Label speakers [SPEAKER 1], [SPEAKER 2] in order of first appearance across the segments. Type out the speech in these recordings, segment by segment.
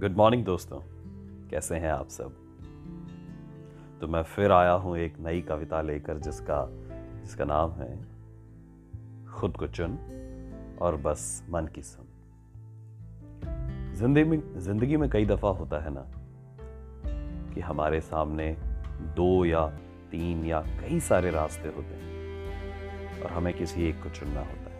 [SPEAKER 1] Good morning दोस्तों। कैसे हैं आप सब? तो मैं फिर आया हूँ एक नई कविता लेकर, जिसका जिसका नाम है, खुद को चुन और बस मन की सुन। ज़िंदगी में ज़िंदगी में कई दफ़ा होता है ना, कि हमारे सामने दो या तीन या कई सारे रास्ते होते हैं, और हमें किसी एक को चुनना होता है।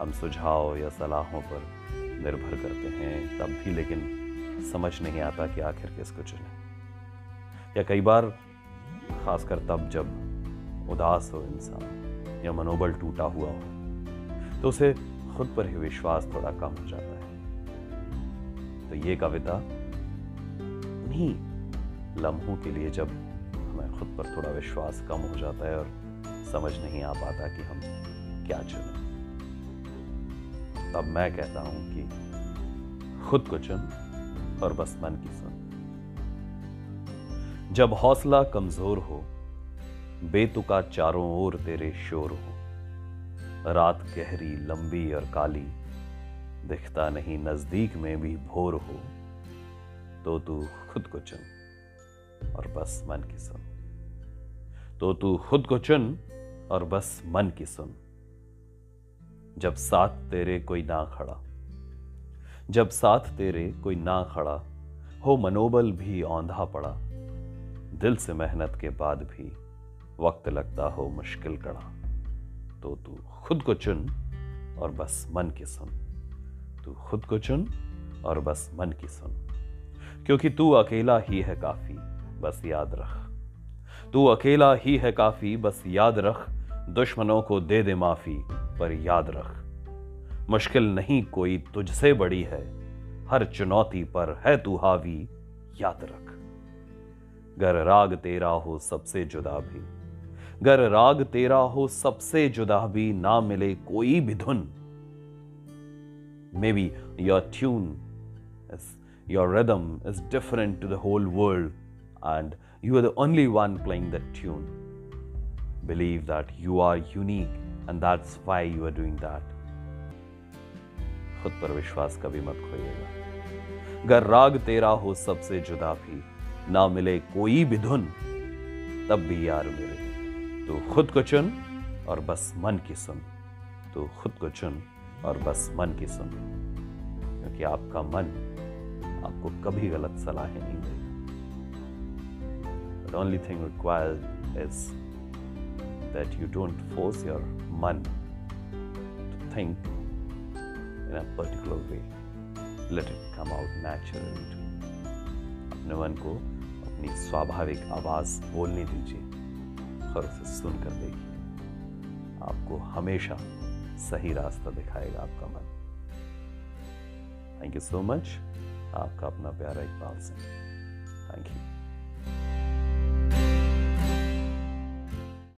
[SPEAKER 1] हम सुझाव या सलाहों पर निर्भर करते हैं, तब भी लेकिन समझ नहीं आता कि आखिर किसको चुने। या कई बार, खासकर तब जब उदास हो इंसान या मनोबल टूटा हुआ हो तो उसे खुद पर ही विश्वास थोड़ा कम हो जाता है। तो ये कविता उन्हीं लम्हों के लिए जब हमें खुद पर थोड़ा विश्वास कम हो जाता है और समझ नहीं आ पाता कि हम क्या चुने। तब मैं कहता हूँ कि खुद को चुन और बस मन की सुन। जब हौसला कमज़ोर हो, बेतुका चारों ओर तेरे शोर हो। रात गहरी, लंबी और काली, दिखता नहीं, नज़दीक में भी भोर हो। तो तू खुद को चुन और बस मन की सुन। तो तू खुद को चुन और बस मन की सुन। जब साथ तेरे कोई ना खड़ा। जब साथ तेरे कोई ना खड़ा, हो मनोबल भी औंधा पड़ा। दिल से मेहनत के बाद भी वक्त लगता हो मुश्किल कड़ा। तो तू खुद को चुन और बस मन की सुन। तू खुद को चुन और बस मन की सुन। क्योंकि तू अकेला ही है काफ़ी, बस याद रख। तू अकेला ही है काफ़ी, बस याद रख। दुश्मनों को दे दे माफ़ी। पर याद रख। मुश्किल नहीं कोई तुझसे बड़ी है, हर चुनौती पर है तू हावी, याद रख। गर राग तेरा हो सबसे जुदा भी, गर राग तेरा हो सबसे जुदा भी ना मिले कोई भी धुन। May be your tune your rhythm is different to the whole world and you are the only one playing the tune believe that you are unique and that's why you are doing that खुद पर विश्वास कभी मत खोइएगा। अगर राग तेरा हो सबसे जुदा भी, ना मिले कोई भी धुन, तब भी यार मेरे। तो खुद को चुन और बस मन की सुन। तू खुद को चुन और बस मन की सुन। क्योंकि आपका मन आपको कभी गलत सलाह नहीं देगा। Only thing required is that you don't force your मन to think in a particular way. Let it come out naturally. अपने मन को अपनी स्वाभाविक आवाज़ बोलने दीजिए और उसे सुनकर देखिए। आपको हमेशा सही रास्ता दिखाएगा आपका मन। थैंक यू सो मच आपका अपना प्यारा इकबाल सिंह। Thank you